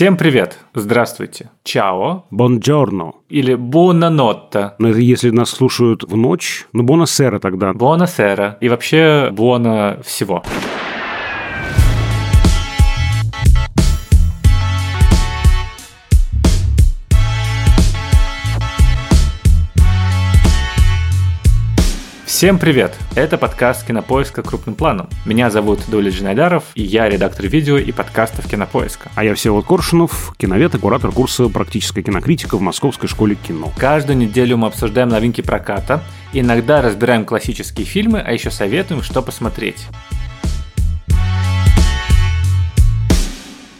Всем привет! Здравствуйте! Чао! Бонджорно. Или буонанотта. Но это если нас слушают в ночь, ну бонасера тогда. Буонасера. И вообще буона всего. Всем привет! Это подкаст «Кинопоиска. Крупным планом». Меня зовут Дуля Джинайдаров, и я редактор видео и подкастов «Кинопоиска». А я Всеволод Коршунов, киновед и куратор курса «Практическая кинокритика» в Московской школе кино. Каждую неделю мы обсуждаем новинки проката, иногда разбираем классические фильмы, а еще советуем, что посмотреть.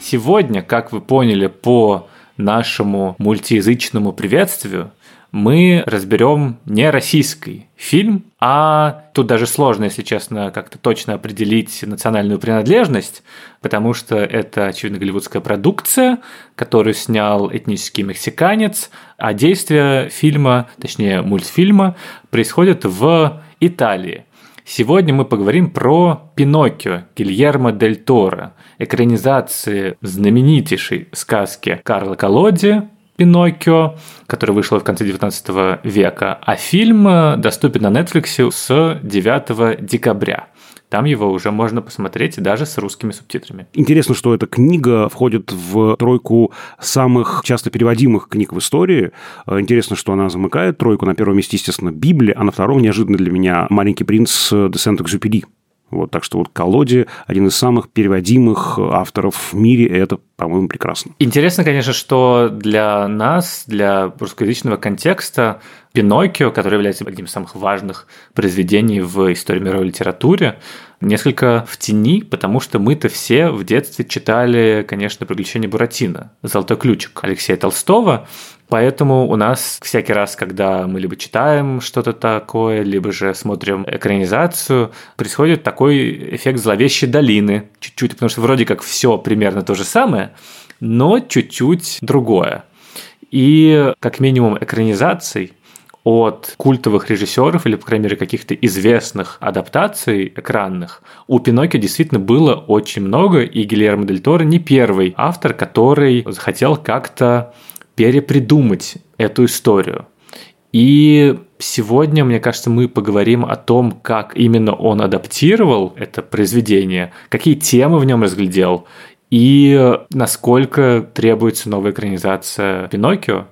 Сегодня, как вы поняли по нашему мультиязычному приветствию, мы разберем не российский фильм, а тут даже сложно, если честно, как-то точно определить национальную принадлежность, потому что это, очевидно, голливудская продукция, которую снял этнический мексиканец, а действие фильма, точнее мультфильма, происходит в Италии. Сегодня мы поговорим про Пиноккио Гильермо Дель Торо, экранизации знаменитейшей сказки Карла Колоди Пиноккио, который вышел в конце 19 века, а фильм э, доступен на Netflix с 9 декабря. Там его уже можно посмотреть даже с русскими субтитрами. Интересно, что эта книга входит в тройку самых часто переводимых книг в истории. Э, интересно, что она замыкает тройку. На первом месте, естественно, Библия, а на втором, неожиданно для меня, «Маленький принц» де Сент-Экзюпери. Вот, так что вот Колоди один из самых переводимых авторов в мире, и это, по-моему, прекрасно. Интересно, конечно, что для нас, для русскоязычного контекста, Пиноккио, который является одним из самых важных произведений в истории мировой литературе, несколько в тени, потому что мы-то все в детстве читали, конечно, «Приключения Буратино», «Золотой ключик» Алексея Толстого, Поэтому у нас всякий раз, когда мы либо читаем что-то такое, либо же смотрим экранизацию, происходит такой эффект зловещей долины. Чуть-чуть, потому что вроде как все примерно то же самое, но чуть-чуть другое. И как минимум экранизаций от культовых режиссеров или, по крайней мере, каких-то известных адаптаций экранных, у Пиноккио действительно было очень много, и Гильермо Дель Торо не первый автор, который захотел как-то перепридумать эту историю. И сегодня, мне кажется, мы поговорим о том, как именно он адаптировал это произведение, какие темы в нем разглядел и насколько требуется новая экранизация Пиноккио.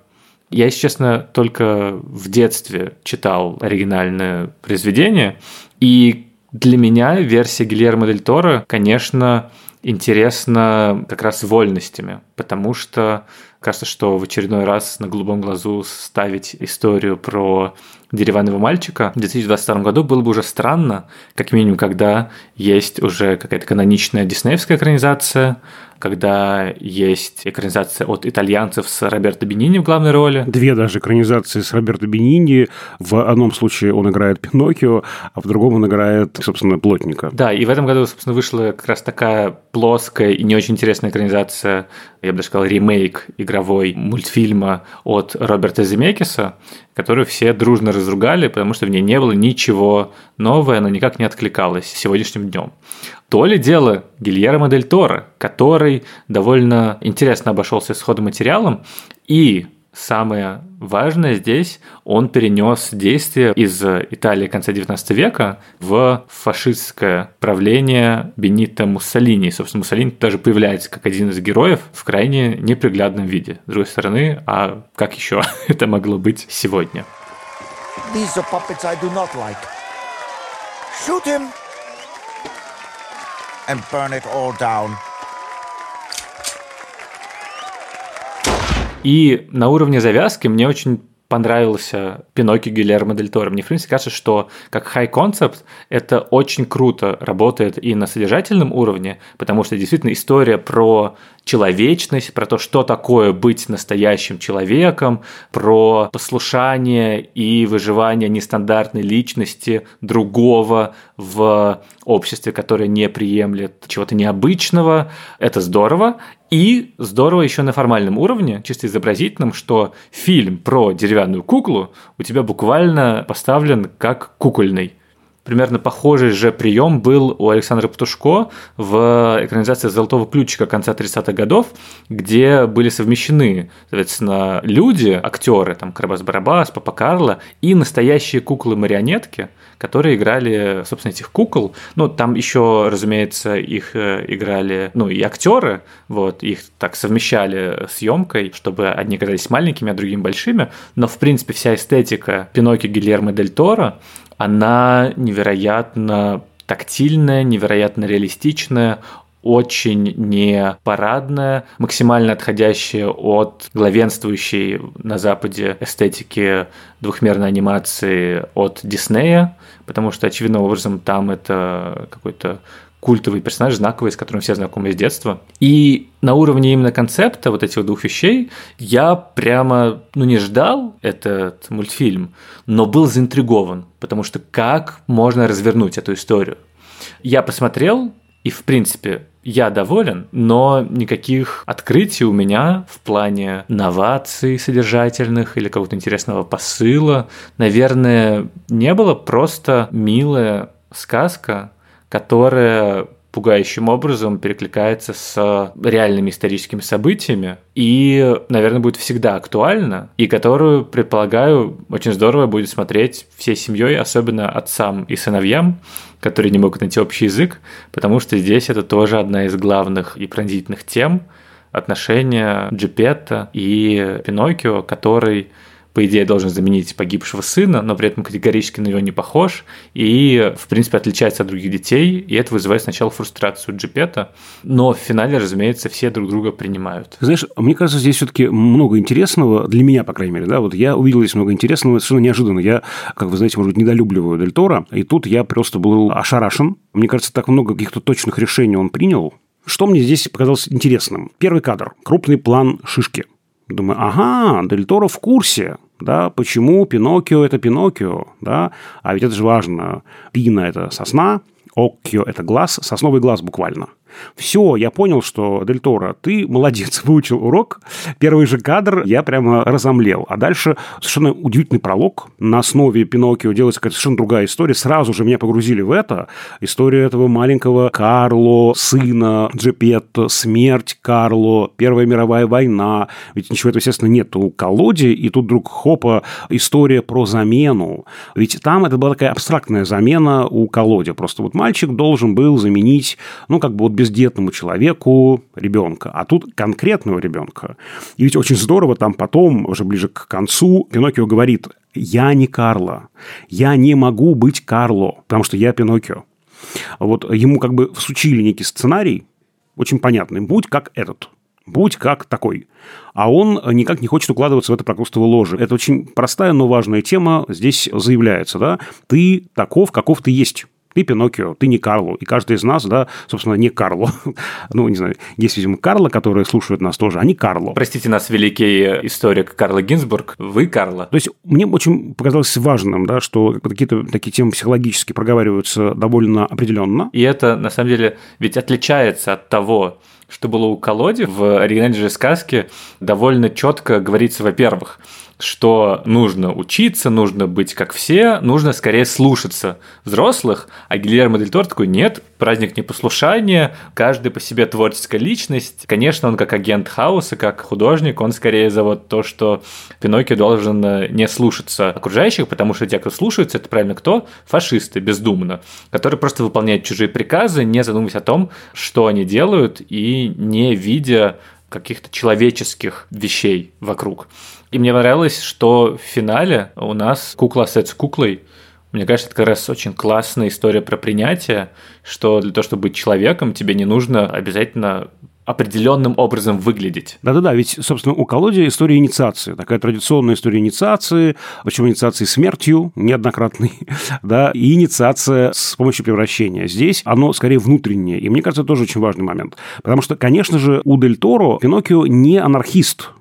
Я, если честно, только в детстве читал оригинальное произведение, и для меня версия Гильермо Дель Торо, конечно, интересна как раз вольностями, потому что Кажется, что в очередной раз на голубом глазу ставить историю про деревянного мальчика в 2022 году было бы уже странно, как минимум, когда есть уже какая-то каноничная диснеевская экранизация, когда есть экранизация от итальянцев с Роберто Бенини в главной роли. Две даже экранизации с Роберто Бенини. В одном случае он играет Пиноккио, а в другом он играет, собственно, Плотника. Да, и в этом году, собственно, вышла как раз такая плоская и не очень интересная экранизация, я бы даже сказал, ремейк игровой мультфильма от Роберта Земекиса, которую все дружно разругали, потому что в ней не было ничего нового, она никак не откликалась сегодняшним днем. То ли дело Гильермо Дель Торо, который довольно интересно обошелся с материалом и Самое важное здесь, он перенес действие из Италии конца XIX века в фашистское правление Бенита Муссолини. Собственно, Муссолини даже появляется как один из героев в крайне неприглядном виде. С другой стороны, а как еще это могло быть сегодня? These are I do not like. Shoot him and burn it all down. И на уровне завязки мне очень понравился Пиноккио Гильермо Дель Торо. Мне, в принципе, кажется, что как concept это очень круто работает и на содержательном уровне, потому что действительно история про человечность, про то, что такое быть настоящим человеком, про послушание и выживание нестандартной личности другого в обществе, которое не приемлет чего-то необычного. Это здорово. И здорово еще на формальном уровне, чисто изобразительном, что фильм про деревянную куклу у тебя буквально поставлен как кукольный. Примерно похожий же прием был у Александра Птушко в экранизации «Золотого ключика» конца 30-х годов, где были совмещены, соответственно, люди, актеры, там, Карабас-Барабас, Папа Карло, и настоящие куклы-марионетки, которые играли, собственно, этих кукол. Ну, там еще, разумеется, их э, играли, ну, и актеры, вот, их так совмещали съемкой, чтобы одни казались маленькими, а другими большими, но, в принципе, вся эстетика Пиноккио Гильермо Дель Торо, она невероятно тактильная, невероятно реалистичная, очень не парадная, максимально отходящая от главенствующей на Западе эстетики двухмерной анимации от Диснея, потому что, очевидным образом, там это какой-то культовый персонаж, знаковый, с которым все знакомы с детства. И на уровне именно концепта вот этих двух вещей я прямо, ну, не ждал этот мультфильм, но был заинтригован, потому что как можно развернуть эту историю. Я посмотрел, и, в принципе, я доволен, но никаких открытий у меня в плане новаций содержательных или какого-то интересного посыла, наверное, не было. Просто милая сказка, которая пугающим образом перекликается с реальными историческими событиями и, наверное, будет всегда актуальна, и которую, предполагаю, очень здорово будет смотреть всей семьей, особенно отцам и сыновьям, которые не могут найти общий язык, потому что здесь это тоже одна из главных и пронзительных тем отношения Джипетта и Пиноккио, который по идее, должен заменить погибшего сына, но при этом категорически на него не похож и, в принципе, отличается от других детей, и это вызывает сначала фрустрацию Джипета, но в финале, разумеется, все друг друга принимают. Знаешь, мне кажется, здесь все-таки много интересного, для меня, по крайней мере, да, вот я увидел здесь много интересного, совершенно неожиданно. Я, как вы знаете, может быть, недолюбливаю Дель Торо, и тут я просто был ошарашен. Мне кажется, так много каких-то точных решений он принял, что мне здесь показалось интересным? Первый кадр. Крупный план шишки. Думаю, ага, Дель Торо в курсе да, почему Пиноккио – это Пиноккио, да, а ведь это же важно. Пина – это сосна, Оккио – это глаз, сосновый глаз буквально. Все, я понял, что Дель Торо, ты молодец, выучил урок. Первый же кадр я прямо разомлел. А дальше совершенно удивительный пролог. На основе Пиноккио делается какая-то совершенно другая история. Сразу же меня погрузили в это. История этого маленького Карло, сына Джепетто, смерть Карло, Первая мировая война. Ведь ничего этого, естественно, нет у колоде. И тут вдруг хопа, история про замену. Ведь там это была такая абстрактная замена у колоде. Просто вот мальчик должен был заменить, ну, как бы вот бездетному человеку ребенка, а тут конкретного ребенка. И ведь очень здорово там потом, уже ближе к концу, Пиноккио говорит, я не Карло, я не могу быть Карло, потому что я Пиноккио. Вот ему как бы всучили некий сценарий, очень понятный, будь как этот, будь как такой. А он никак не хочет укладываться в это прокрустово ложе. Это очень простая, но важная тема здесь заявляется. Да? Ты таков, каков ты есть. Ты Пиноккио, ты не Карло. И каждый из нас, да, собственно, не Карло. ну, не знаю, есть, видимо, Карло, которые слушают нас тоже, а не Карло. Простите нас, великий историк Карла Гинзбург, вы Карло. То есть мне очень показалось важным, да, что какие-то такие темы психологически проговариваются довольно определенно. И это, на самом деле, ведь отличается от того, что было у Колоди в оригинальной же сказке, довольно четко говорится, во-первых, что нужно учиться, нужно быть как все, нужно скорее слушаться взрослых, а Гильермо Дель Торо такой, нет, праздник непослушания, каждый по себе творческая личность. Конечно, он как агент хаоса, как художник, он скорее за вот то, что Пиноккио должен э, не слушаться окружающих, потому что те, кто слушается, это правильно кто? Фашисты, бездумно, которые просто выполняют чужие приказы, не задумываясь о том, что они делают, и не видя каких-то человеческих вещей вокруг. И мне понравилось, что в финале у нас кукла остается куклой. Мне кажется, это как раз очень классная история про принятие, что для того, чтобы быть человеком, тебе не нужно обязательно определенным образом выглядеть. Да-да-да, ведь, собственно, у колодия история инициации, такая традиционная история инициации, причем инициации смертью неоднократной, да, и инициация с помощью превращения. Здесь оно скорее внутреннее, и мне кажется, это тоже очень важный момент. Потому что, конечно же, у Дель Торо Пиноккио не анархист,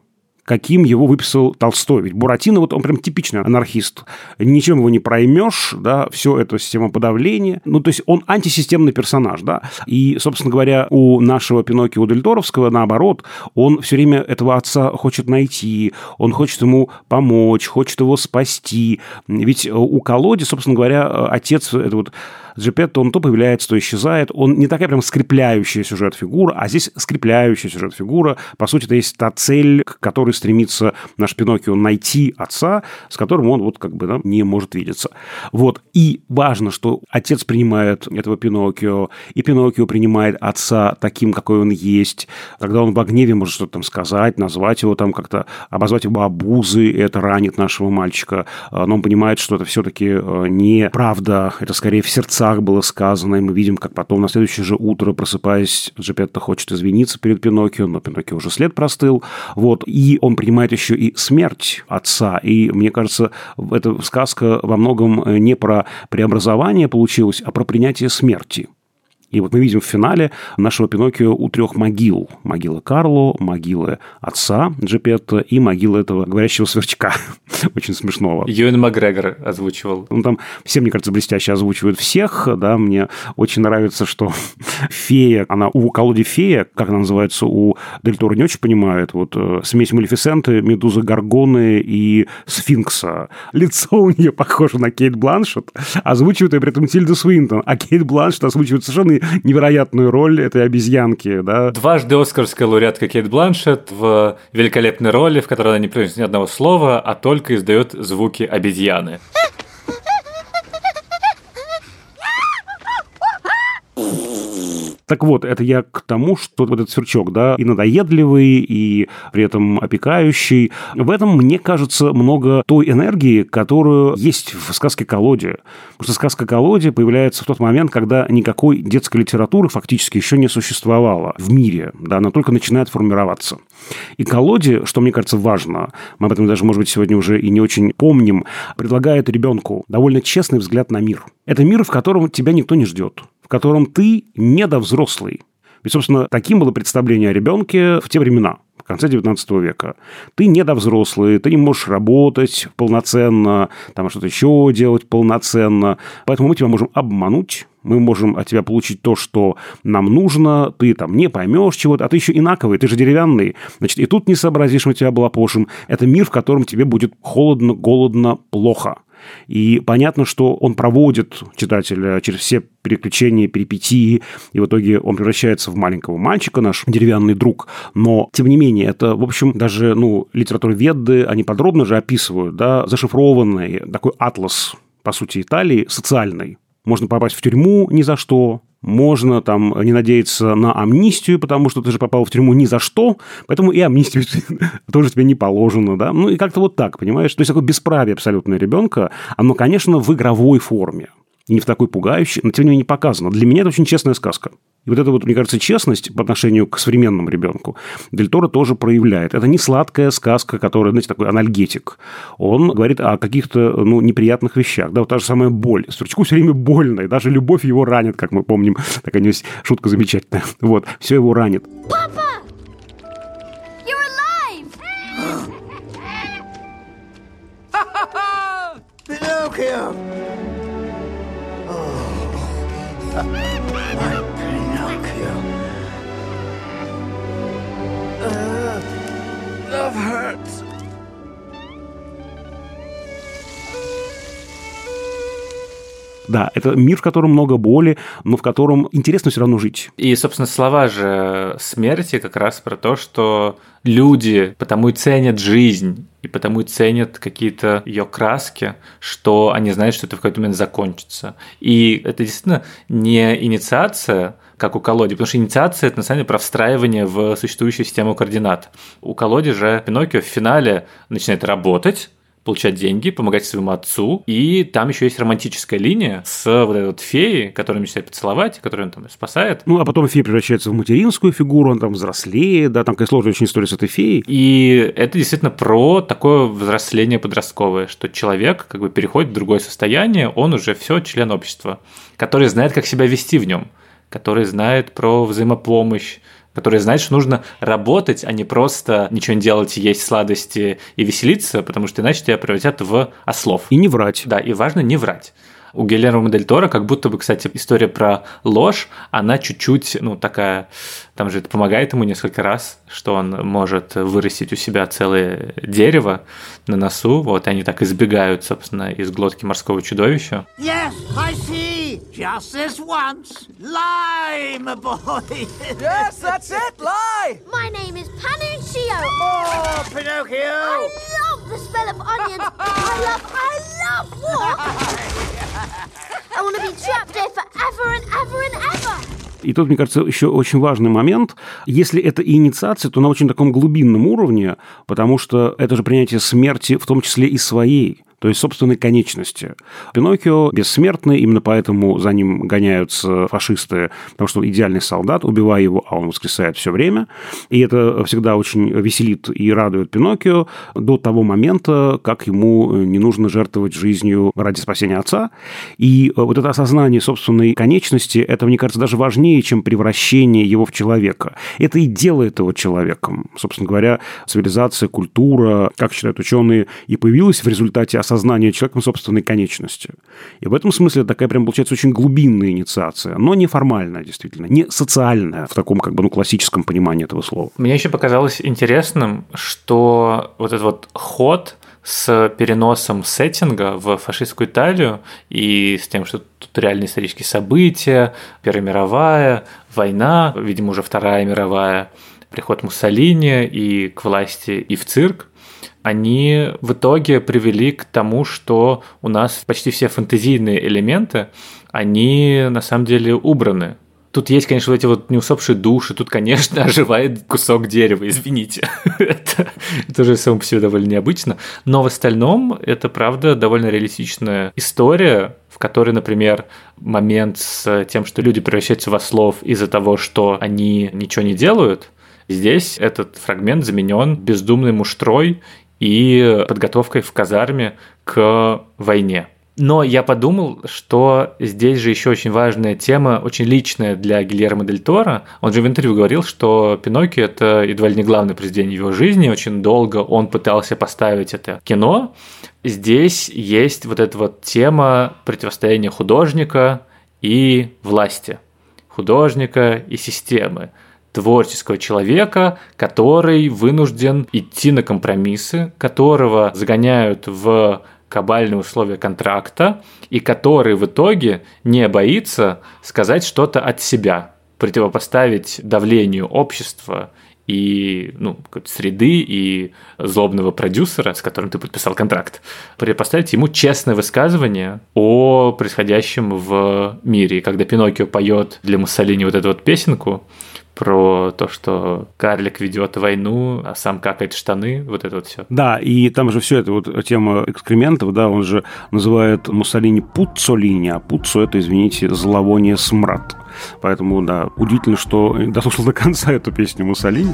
каким его выписал Толстой. Ведь Буратино, вот он прям типичный анархист. Ничем его не проймешь, да, все это система подавления. Ну, то есть он антисистемный персонаж, да. И, собственно говоря, у нашего Пиноккио Дельторовского, наоборот, он все время этого отца хочет найти, он хочет ему помочь, хочет его спасти. Ведь у Колоди, собственно говоря, отец, это вот Джепетто, он то появляется, то исчезает. Он не такая прям скрепляющая сюжет фигура, а здесь скрепляющая сюжет фигура. По сути, это есть та цель, к которой стремится наш Пиноккио найти отца, с которым он вот как бы да, не может видеться. Вот. И важно, что отец принимает этого Пиноккио, и Пиноккио принимает отца таким, какой он есть. Когда он в гневе может что-то там сказать, назвать его там как-то, обозвать его обузы, и это ранит нашего мальчика. Но он понимает, что это все-таки э, не правда, это скорее в сердца часах было сказано, и мы видим, как потом на следующее же утро, просыпаясь, Джепетто хочет извиниться перед Пиноккио, но Пиноккио уже след простыл. Вот. И он принимает еще и смерть отца. И мне кажется, эта сказка во многом не про преобразование получилась, а про принятие смерти. И вот мы видим в финале нашего Пиноккио у трех могил. Могила Карло, могилы отца Джепетто и могила этого говорящего сверчка. Очень смешного. Юэн Макгрегор озвучивал. Он там все, мне кажется, блестяще озвучивает всех. Да, мне очень нравится, что фея, она у колоде фея, как она называется, у Дель Торо не очень понимает. Вот э, смесь Малефисенты, Медузы Гаргоны и Сфинкса. Лицо у нее похоже на Кейт Бланшет. Озвучивает ее при этом Тильда Свинтон. А Кейт Бланшет озвучивает совершенно невероятную роль этой обезьянки, да. Дважды Оскарская лауреатка Кейт Бланшет в великолепной роли, в которой она не произносит ни одного слова, а только издает звуки обезьяны. Так вот, это я к тому, что вот этот сверчок, да, и надоедливый, и при этом опекающий. В этом, мне кажется, много той энергии, которую есть в сказке «Колоде». Потому что сказка «Колоде» появляется в тот момент, когда никакой детской литературы фактически еще не существовало в мире, да, она только начинает формироваться. И «Колоде», что мне кажется важно, мы об этом даже, может быть, сегодня уже и не очень помним, предлагает ребенку довольно честный взгляд на мир. Это мир, в котором тебя никто не ждет в котором ты недовзрослый. Ведь, собственно, таким было представление о ребенке в те времена, в конце XIX века. Ты недовзрослый, ты не можешь работать полноценно, там что-то еще делать полноценно. Поэтому мы тебя можем обмануть, мы можем от тебя получить то, что нам нужно, ты там не поймешь чего-то, а ты еще инаковый, ты же деревянный. Значит, и тут не сообразишь, мы тебя облапошим. Это мир, в котором тебе будет холодно, голодно, плохо. И понятно, что он проводит читателя через все переключения, перипетии, и в итоге он превращается в маленького мальчика, наш деревянный друг. Но, тем не менее, это, в общем, даже, ну, литературоведы, они подробно же описывают, да, зашифрованный такой атлас, по сути, Италии, социальный. Можно попасть в тюрьму ни за что, можно там не надеяться на амнистию, потому что ты же попал в тюрьму ни за что, поэтому и амнистию тоже тебе не положено, да. Ну и как-то вот так, понимаешь? То есть такое бесправие абсолютное ребенка, оно, конечно, в игровой форме не в такой пугающей, но тем не менее показано. Для меня это очень честная сказка. И вот эта вот, мне кажется, честность по отношению к современному ребенку Дель Торо тоже проявляет. Это не сладкая сказка, которая, знаете, такой анальгетик. Он говорит о каких-то ну, неприятных вещах. Да, вот та же самая боль. Стручку все время больно, и даже любовь его ранит, как мы помним. Такая есть шутка замечательная. Вот, все его ранит. Папа! Pinocchio! My Pinocchio. Uh, love hurts. Да, это мир, в котором много боли, но в котором интересно все равно жить. И, собственно, слова же смерти как раз про то, что люди потому и ценят жизнь, и потому и ценят какие-то ее краски, что они знают, что это в какой-то момент закончится. И это действительно не инициация, как у колоди, потому что инициация – это на самом деле про встраивание в существующую систему координат. У колоди же Пиноккио в финале начинает работать, получать деньги, помогать своему отцу. И там еще есть романтическая линия с вот этой вот феей, которую мечтает поцеловать, которую он там спасает. Ну, а потом фея превращается в материнскую фигуру, он там взрослеет, да, там какая сложная очень история с этой феей. И это действительно про такое взросление подростковое, что человек как бы переходит в другое состояние, он уже все член общества, который знает, как себя вести в нем который знает про взаимопомощь, который знает, что нужно работать, а не просто ничего не делать, есть сладости и веселиться, потому что иначе тебя превратят в ослов. И не врать. Да, и важно не врать у Гильермо Дель Торо как будто бы, кстати, история про ложь, она чуть-чуть, ну, такая, там же это помогает ему несколько раз, что он может вырастить у себя целое дерево на носу, вот, и они так избегают, собственно, из глотки морского чудовища. Yes, I see. Just this once. Lie, my boy. yes, that's it. Lie. My name is Panuccio. Oh, Pinocchio. I love the smell of onions. I love, I love war. I want to be trapped there forever and ever and ever. И тут, мне кажется, еще очень важный момент. Если это инициация, то на очень таком глубинном уровне, потому что это же принятие смерти, в том числе и своей то есть собственной конечности. Пиноккио бессмертный, именно поэтому за ним гоняются фашисты, потому что он идеальный солдат, убивая его, а он воскресает все время. И это всегда очень веселит и радует Пиноккио до того момента, как ему не нужно жертвовать жизнью ради спасения отца. И вот это осознание собственной конечности, это, мне кажется, даже важнее, чем превращение его в человека. Это и делает его человеком. Собственно говоря, цивилизация, культура, как считают ученые, и появилась в результате осознание человеком собственной конечности. И в этом смысле такая прям получается очень глубинная инициация, но не формальная, действительно, не социальная в таком как бы ну, классическом понимании этого слова. Мне еще показалось интересным, что вот этот вот ход с переносом сеттинга в фашистскую Италию и с тем, что тут реальные исторические события, Первая мировая, война, видимо, уже Вторая мировая, приход Муссолини и к власти, и в цирк, они в итоге привели к тому, что у нас почти все фэнтезийные элементы, они на самом деле убраны. Тут есть, конечно, вот эти вот неусопшие души, тут, конечно, оживает кусок дерева, извините. это, это уже само по себе довольно необычно. Но в остальном это, правда, довольно реалистичная история, в которой, например, момент с тем, что люди превращаются в ослов из-за того, что они ничего не делают, Здесь этот фрагмент заменен бездумной муштрой и подготовкой в казарме к войне. Но я подумал, что здесь же еще очень важная тема, очень личная для Гильермо Дель Торо. Он же в интервью говорил, что Пиноккио – это едва ли не главное произведение его жизни. Очень долго он пытался поставить это кино. Здесь есть вот эта вот тема противостояния художника и власти. Художника и системы творческого человека, который вынужден идти на компромиссы, которого загоняют в кабальные условия контракта, и который в итоге не боится сказать что-то от себя, противопоставить давлению общества и ну, среды и злобного продюсера, с которым ты подписал контракт, предпоставить ему честное высказывание о происходящем в мире. И когда Пиноккио поет для Муссолини вот эту вот песенку, про то, что карлик ведет войну, а сам какает штаны, вот это вот все. Да, и там же все это вот тема экскрементов, да, он же называет Муссолини пуццолини, а пуццо это, извините, зловоние смрад. Поэтому, да, удивительно, что дослушал до конца эту песню Муссолини.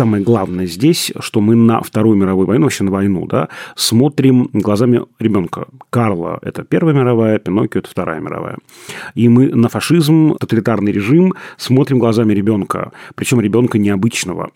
Самое главное здесь, что мы на Вторую мировую войну, вообще на войну, да, смотрим глазами ребенка. Карла – это Первая мировая, Пиноккио – это Вторая мировая. И мы на фашизм, тоталитарный режим смотрим глазами ребенка, причем ребенка необычного.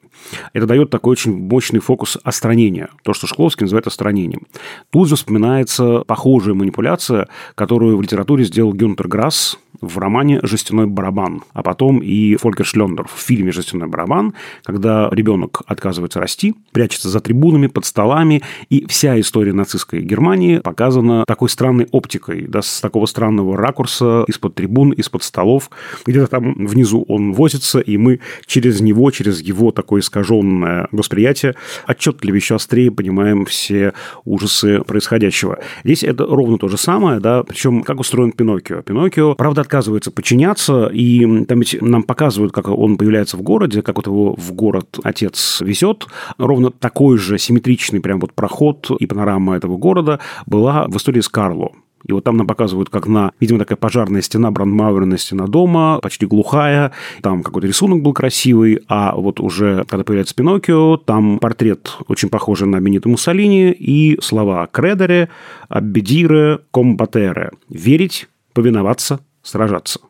Это дает такой очень мощный фокус остранения, то, что Шкловский называет остранением. Тут же вспоминается похожая манипуляция, которую в литературе сделал Гюнтер Грасс в романе «Жестяной барабан», а потом и Фолькер Шлендер в фильме «Жестяной барабан», когда ребенок отказывается расти, прячется за трибунами, под столами, и вся история нацистской Германии показана такой странной оптикой, да, с такого странного ракурса из-под трибун, из-под столов. Где-то там внизу он возится, и мы через него, через его такое искаженное восприятие отчетливее, еще острее понимаем все ужасы происходящего. Здесь это ровно то же самое, да, причем как устроен Пиноккио. Пиноккио, правда, отказывается подчиняться, и там ведь нам показывают, как он появляется в городе, как вот его в город отец везет. Ровно такой же симметричный прям вот проход и панорама этого города была в истории с Карло. И вот там нам показывают, как на, видимо, такая пожарная стена, брандмауэрная стена дома, почти глухая. Там какой-то рисунок был красивый, а вот уже, когда появляется Пиноккио, там портрет очень похожий на Бенито Муссолини и слова «кредере», «аббедире», «комбатере» – «верить», «повиноваться», «сражаться».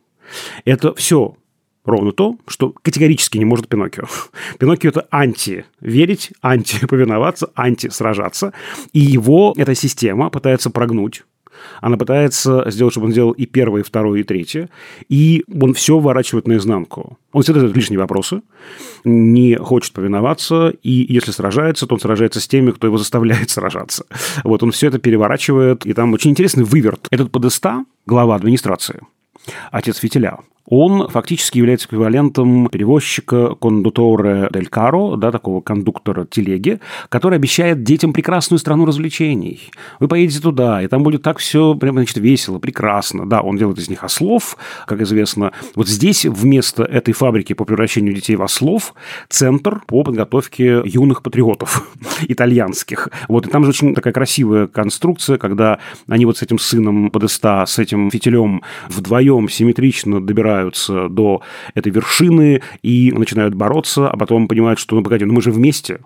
Это все ровно то, что категорически не может Пиноккио. Пиноккио – это анти верить, анти повиноваться, анти сражаться. И его эта система пытается прогнуть она пытается сделать, чтобы он сделал и первое, и второе, и третье. И он все ворачивает наизнанку. Он всегда задает лишние вопросы, не хочет повиноваться, и если сражается, то он сражается с теми, кто его заставляет сражаться. Вот он все это переворачивает, и там очень интересный выверт. Этот подеста, глава администрации, отец Фитиля, он фактически является эквивалентом перевозчика кондуторе дель каро, да, такого кондуктора телеги, который обещает детям прекрасную страну развлечений. Вы поедете туда, и там будет так все прям, значит, весело, прекрасно. Да, он делает из них ослов, как известно. Вот здесь вместо этой фабрики по превращению детей в ослов центр по подготовке юных патриотов итальянских. Вот, и там же очень такая красивая конструкция, когда они вот с этим сыном Подеста, с этим фитилем вдвоем симметрично добираются добираются до этой вершины и начинают бороться, а потом понимают, что, ну, погоди, ну мы же вместе,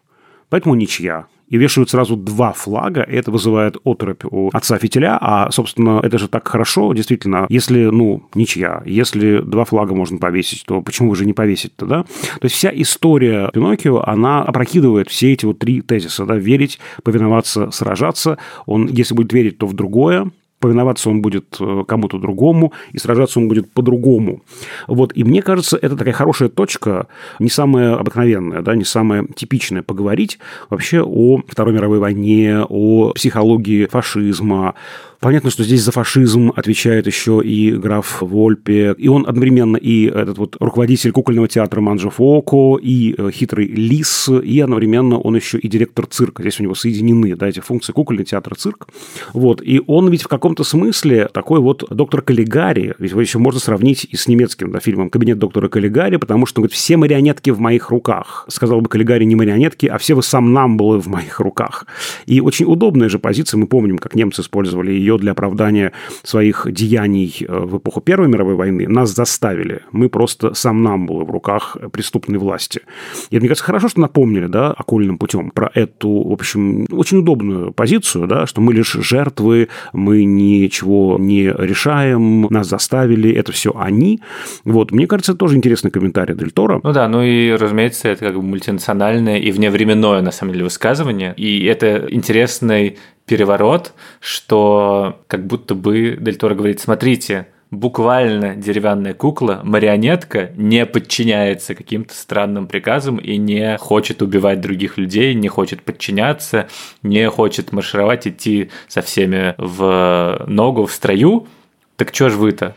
поэтому ничья. И вешают сразу два флага, и это вызывает оторопь у отца фитиля, а, собственно, это же так хорошо, действительно, если, ну, ничья, если два флага можно повесить, то почему же не повесить-то, да? То есть вся история Пиноккио, она опрокидывает все эти вот три тезиса, да, верить, повиноваться, сражаться. Он, если будет верить, то в другое, повиноваться он будет э, кому-то другому, и сражаться он будет по-другому. Вот, и мне кажется, это такая хорошая точка, не самая обыкновенная, да, не самая типичная, поговорить вообще о Второй мировой войне, о психологии фашизма, Понятно, что здесь за фашизм отвечает еще и граф Вольпе, и он одновременно и этот вот руководитель кукольного театра Манджо Фоко, и э, хитрый лис, и одновременно он еще и директор цирка. Здесь у него соединены, да, эти функции кукольный театр, цирк. Вот, и он ведь в каком-то смысле такой вот доктор Каллигари, ведь его еще можно сравнить и с немецким да, фильмом «Кабинет доктора Каллигари», потому что он говорит, все марионетки в моих руках. Сказал бы Каллигари не марионетки, а все вы сам нам были в моих руках. И очень удобная же позиция, мы помним, как немцы использовали ее для оправдания своих деяний э, в эпоху Первой мировой войны, нас заставили. Мы просто сам нам были в руках преступной власти. И мне кажется, хорошо, что напомнили, да, окольным путем про эту, в общем, очень удобную позицию, да, что мы лишь жертвы, мы ничего не решаем, нас заставили, это все они. Вот, мне кажется, это тоже интересный комментарий Дель Торо. Ну да, ну и, разумеется, это как бы мультинациональное и вневременное, на самом деле, высказывание. И это интересный переворот, что как будто бы Дель Торо говорит, смотрите, буквально деревянная кукла, марионетка, не подчиняется каким-то странным приказам и не хочет убивать других людей, не хочет подчиняться, не хочет маршировать, идти со всеми в ногу, в строю. Так что ж вы-то?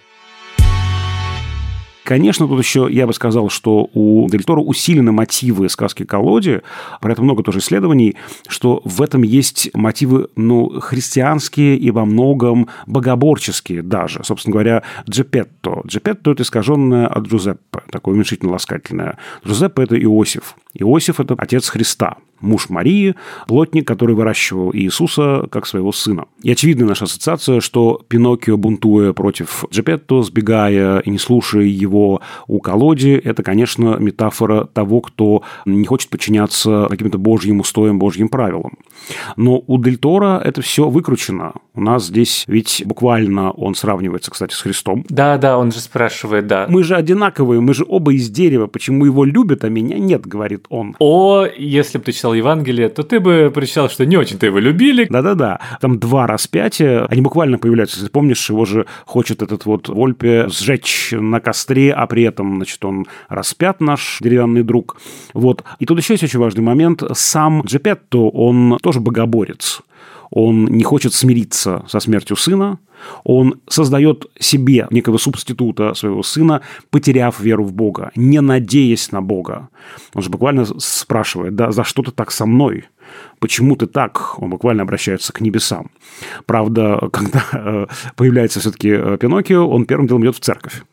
Конечно, тут еще я бы сказал, что у Дель усилены мотивы сказки «Колоде», про это много тоже исследований, что в этом есть мотивы ну, христианские и во многом богоборческие даже. Собственно говоря, Джепетто. Джепетто – это искаженное от Джузеппе, такое уменьшительно-ласкательное. Джузеппе – это Иосиф. Иосиф – это отец Христа муж Марии, плотник, который выращивал Иисуса как своего сына. И очевидна наша ассоциация, что Пиноккио, бунтуя против Джепетто, сбегая и не слушая его у колоди, это, конечно, метафора того, кто не хочет подчиняться каким-то божьим устоям, божьим правилам. Но у Дель Торо это все выкручено. У нас здесь ведь буквально он сравнивается, кстати, с Христом. Да, да, он же спрашивает, да. Мы же одинаковые, мы же оба из дерева, почему его любят, а меня нет, говорит он. О, если бы ты читал Евангелие, то ты бы прочитал, что не очень-то его любили. Да-да-да. Там два распятия, они буквально появляются. Если помнишь, его же хочет этот вот Вольпе сжечь на костре, а при этом, значит, он распят наш деревянный друг. Вот. И тут еще есть очень важный момент. Сам Джепетто, он тоже богоборец. Он не хочет смириться со смертью сына, он создает себе некого субститута своего сына, потеряв веру в Бога, не надеясь на Бога. Он же буквально спрашивает, да, за что ты так со мной? Почему ты так? Он буквально обращается к небесам. Правда, когда э, появляется все-таки э, Пиноккио, он первым делом идет в церковь.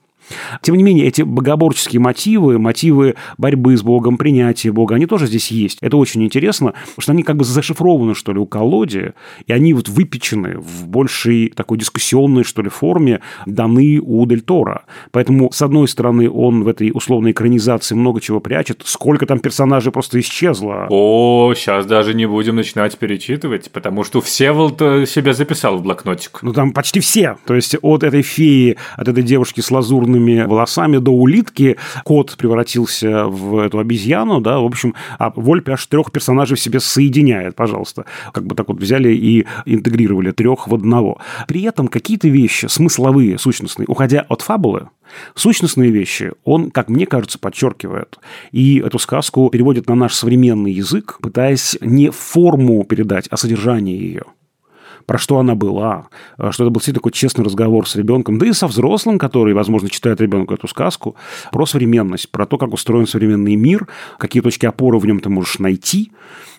Тем не менее, эти богоборческие мотивы, мотивы борьбы с Богом, принятия Бога, они тоже здесь есть. Это очень интересно, потому что они как бы зашифрованы, что ли, у колоде, и они вот выпечены в большей такой дискуссионной, что ли, форме, даны у Дель Торо. Поэтому, с одной стороны, он в этой условной экранизации много чего прячет. Сколько там персонажей просто исчезло. О, сейчас даже не будем начинать перечитывать, потому что Всеволод себя записал в блокнотик. Ну, там почти все. То есть, от этой феи, от этой девушки с лазурными волосами до улитки кот превратился в эту обезьяну, да, в общем, а Вольпе аж трех персонажей в себе соединяет, пожалуйста. Как бы так вот взяли и интегрировали трех в одного. При этом какие-то вещи смысловые, сущностные, уходя от фабулы, Сущностные вещи он, как мне кажется, подчеркивает. И эту сказку переводит на наш современный язык, пытаясь не форму передать, а содержание ее про что она была, что это был все такой честный разговор с ребенком, да и со взрослым, который, возможно, читает ребенку эту сказку, про современность, про то, как устроен современный мир, какие точки опоры в нем ты можешь найти.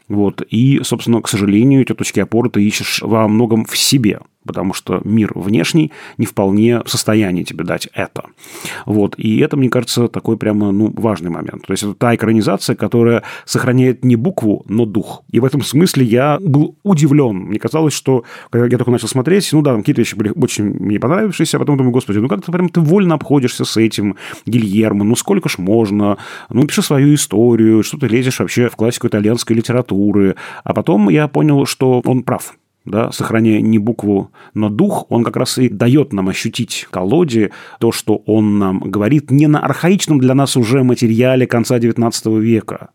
Вот. И, собственно, к сожалению, эти точки опоры ты ищешь во многом в себе потому что мир внешний не вполне в состоянии тебе дать это. Вот. И это, мне кажется, такой прямо ну, важный момент. То есть это та экранизация, которая сохраняет не букву, но дух. И в этом смысле я был удивлен. Мне казалось, что когда я только начал смотреть, ну да, какие-то вещи были очень мне понравившиеся, а потом думаю, господи, ну как-то прям ты вольно обходишься с этим, Гильермо, ну сколько ж можно, ну пиши свою историю, что ты лезешь вообще в классику итальянской литературы. А потом я понял, что он прав да, сохраняя не букву, но дух, он как раз и дает нам ощутить колоде то, что он нам говорит не на архаичном для нас уже материале конца XIX века,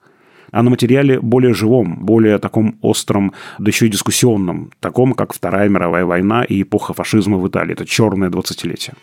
а на материале более живом, более таком остром, да еще и дискуссионном, таком, как Вторая мировая война и эпоха фашизма в Италии. Это черное двадцатилетие.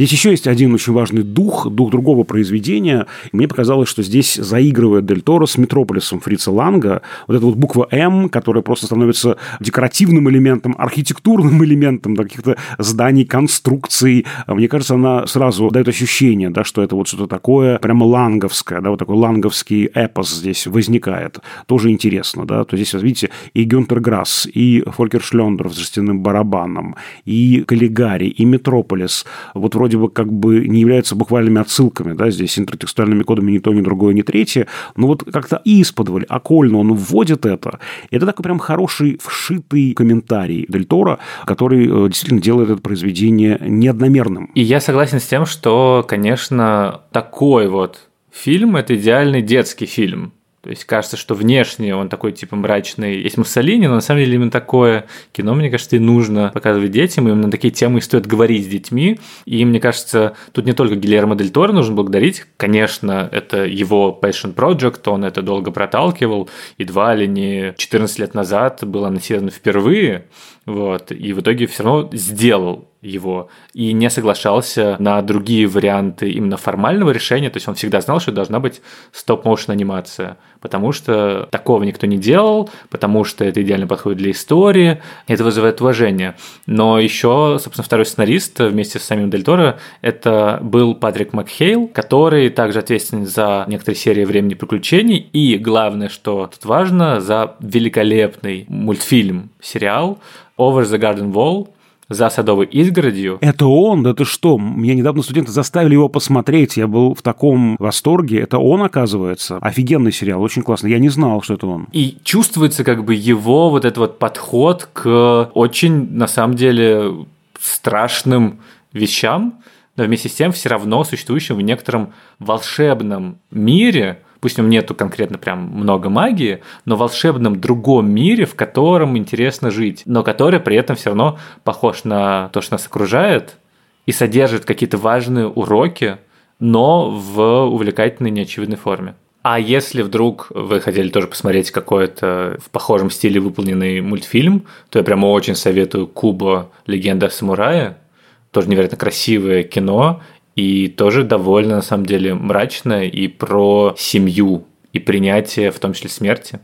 Здесь еще есть один очень важный дух, дух другого произведения. Мне показалось, что здесь заигрывает Дель Торо с Метрополисом Фрица Ланга. Вот эта вот буква «М», которая просто становится декоративным элементом, архитектурным элементом да, каких-то зданий, конструкций. Мне кажется, она сразу дает ощущение, да, что это вот что-то такое прямо ланговское, да, вот такой ланговский эпос здесь возникает. Тоже интересно, да. То здесь, видите, и Гюнтер Грасс, и Фолькер Шлендер с жестяным барабаном, и Каллигари, и Метрополис. Вот вроде бы как бы не являются буквальными отсылками, да, здесь интертекстуальными кодами ни то, ни другое, ни третье, но вот как-то исподволь, окольно он вводит это. Это такой прям хороший вшитый комментарий Дель Торо, который э, действительно делает это произведение неодномерным. И я согласен с тем, что, конечно, такой вот фильм – это идеальный детский фильм. То есть кажется, что внешне он такой типа мрачный. Есть Муссолини, но на самом деле именно такое кино, мне кажется, и нужно показывать детям. И именно такие темы стоит говорить с детьми. И мне кажется, тут не только Гильермо Дель Торо нужно благодарить. Конечно, это его passion project, он это долго проталкивал. Едва ли не 14 лет назад был анонсирован впервые. Вот, и в итоге все равно сделал его и не соглашался на другие варианты именно формального решения, то есть он всегда знал, что должна быть стоп-моушен анимация, потому что такого никто не делал, потому что это идеально подходит для истории, это вызывает уважение. Но еще, собственно, второй сценарист вместе с самим Дель Торо это был Патрик Макхейл, который также ответственен за некоторые серии «Времени приключений» и, главное, что тут важно, за великолепный мультфильм, сериал Over the Garden Wall, за садовой изгородью. Это он? Да ты что? Меня недавно студенты заставили его посмотреть. Я был в таком восторге. Это он, оказывается. Офигенный сериал, очень классный. Я не знал, что это он. И чувствуется как бы его вот этот вот подход к очень, на самом деле, страшным вещам, но вместе с тем все равно существующим в некотором волшебном мире – пусть в нем нету конкретно прям много магии, но волшебном другом мире, в котором интересно жить, но который при этом все равно похож на то, что нас окружает, и содержит какие-то важные уроки, но в увлекательной, неочевидной форме. А если вдруг вы хотели тоже посмотреть какой-то в похожем стиле выполненный мультфильм, то я прямо очень советую Куба «Легенда о самурае». Тоже невероятно красивое кино, и тоже довольно, на самом деле, мрачно и про семью, и принятие, в том числе смерти.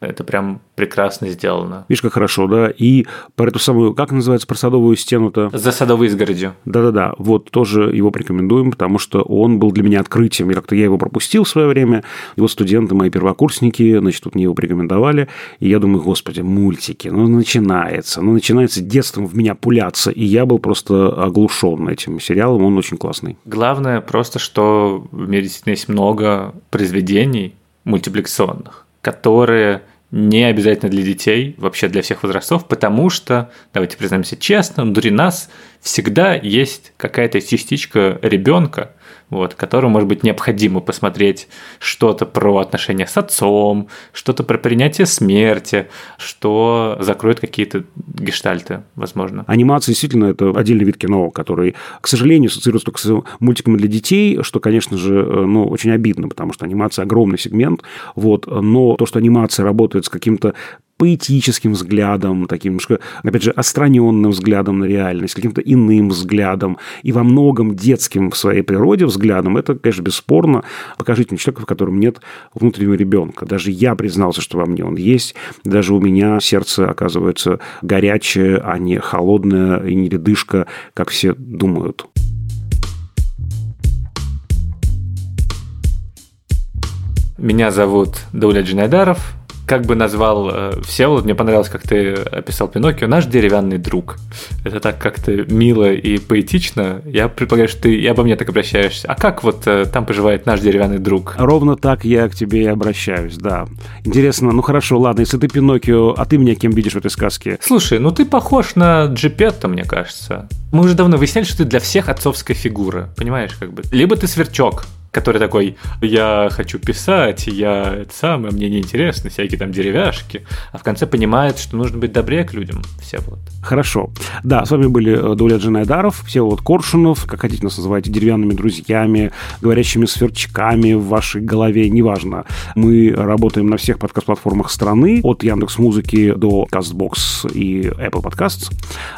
Это прям прекрасно сделано. Видишь, как хорошо, да? И про эту самую, как называется, про садовую стену-то? За садовой изгородью. Да-да-да, вот тоже его порекомендуем, потому что он был для меня открытием. И как-то я его пропустил в свое время. Его студенты, мои первокурсники, значит, тут мне его порекомендовали. И я думаю, господи, мультики, ну, начинается. Ну, начинается детством в меня пуляться. И я был просто оглушен этим сериалом, он очень классный. Главное просто, что в мире действительно есть много произведений мультипликационных, которые не обязательно для детей, вообще для всех возрастов, потому что, давайте признаемся честно, внутри нас всегда есть какая-то частичка ребенка, вот, которому, может быть, необходимо посмотреть что-то про отношения с отцом, что-то про принятие смерти, что закроет какие-то гештальты, возможно. Анимация действительно это отдельный вид кино, который, к сожалению, ассоциируется только с мультиками для детей, что, конечно же, ну, очень обидно, потому что анимация огромный сегмент, вот, но то, что анимация работает с каким-то поэтическим взглядом, таким опять же, остраненным взглядом на реальность, каким-то иным взглядом и во многом детским в своей природе взглядом, это, конечно, бесспорно. Покажите мне человека, в котором нет внутреннего ребенка. Даже я признался, что во мне он есть. Даже у меня сердце оказывается горячее, а не холодное и не ледышка, как все думают. Меня зовут Дауля Джинайдаров как бы назвал э, Всеволод, мне понравилось, как ты описал Пиноккио, наш деревянный друг. Это так как-то мило и поэтично. Я предполагаю, что ты и обо мне так обращаешься. А как вот э, там поживает наш деревянный друг? Ровно так я к тебе и обращаюсь, да. Интересно, ну хорошо, ладно, если ты Пиноккио, а ты меня кем видишь в этой сказке? Слушай, ну ты похож на Джипетто, мне кажется. Мы уже давно выясняли, что ты для всех отцовская фигура, понимаешь, как бы. Либо ты сверчок, который такой, я хочу писать, я это самое, мне неинтересно, всякие там деревяшки, а в конце понимает, что нужно быть добрее к людям. Все вот. Хорошо. Да, с вами были э, Дуля Джинайдаров, вот Коршунов, как хотите нас называйте, деревянными друзьями, говорящими сверчками в вашей голове, неважно. Мы работаем на всех подкаст-платформах страны, от Яндекс Музыки до Castbox и Apple Podcasts.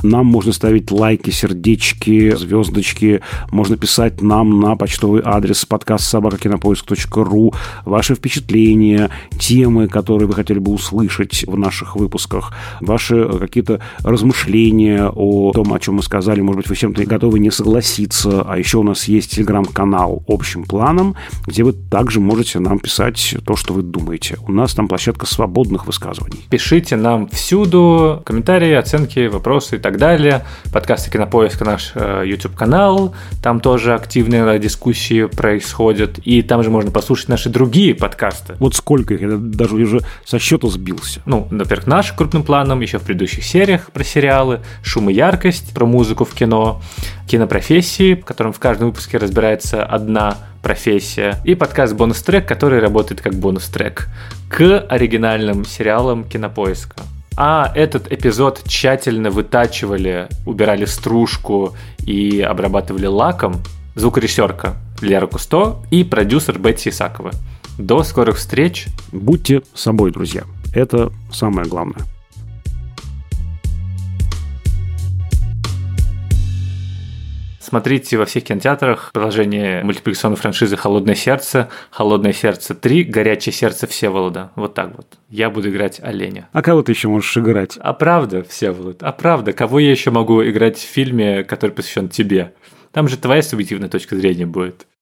Нам можно ставить лайки, сердечки, звездочки, можно писать нам на почтовый адрес подкаст подкаст собакакинопоиск.ру, ваши впечатления, темы, которые вы хотели бы услышать в наших выпусках, ваши какие-то размышления о том, о чем мы сказали, может быть, вы с чем-то готовы не согласиться, а еще у нас есть телеграм-канал общим планом, где вы также можете нам писать то, что вы думаете. У нас там площадка свободных высказываний. Пишите нам всюду. Комментарии, оценки, вопросы и так далее. Подкасты Кинопоиска наш э, YouTube-канал, там тоже активные дискуссии происходят происходят, и там же можно послушать наши другие подкасты. Вот сколько их, я даже уже со счета сбился. Ну, во-первых, наш крупным планом, еще в предыдущих сериях про сериалы, шум и яркость, про музыку в кино, кинопрофессии, в котором в каждом выпуске разбирается одна профессия, и подкаст «Бонус-трек», который работает как бонус-трек к оригинальным сериалам Кинопоиска. А этот эпизод тщательно вытачивали, убирали стружку и обрабатывали лаком звукорежиссерка Лера Кусто и продюсер Бетти Исакова. До скорых встреч. Будьте собой, друзья. Это самое главное. Смотрите во всех кинотеатрах приложение мультипликационной франшизы «Холодное сердце», «Холодное сердце 3», «Горячее сердце Всеволода». Вот так вот. Я буду играть оленя. А кого ты еще можешь играть? А правда, Всеволод, а правда, кого я еще могу играть в фильме, который посвящен тебе? Там же твоя субъективная точка зрения будет.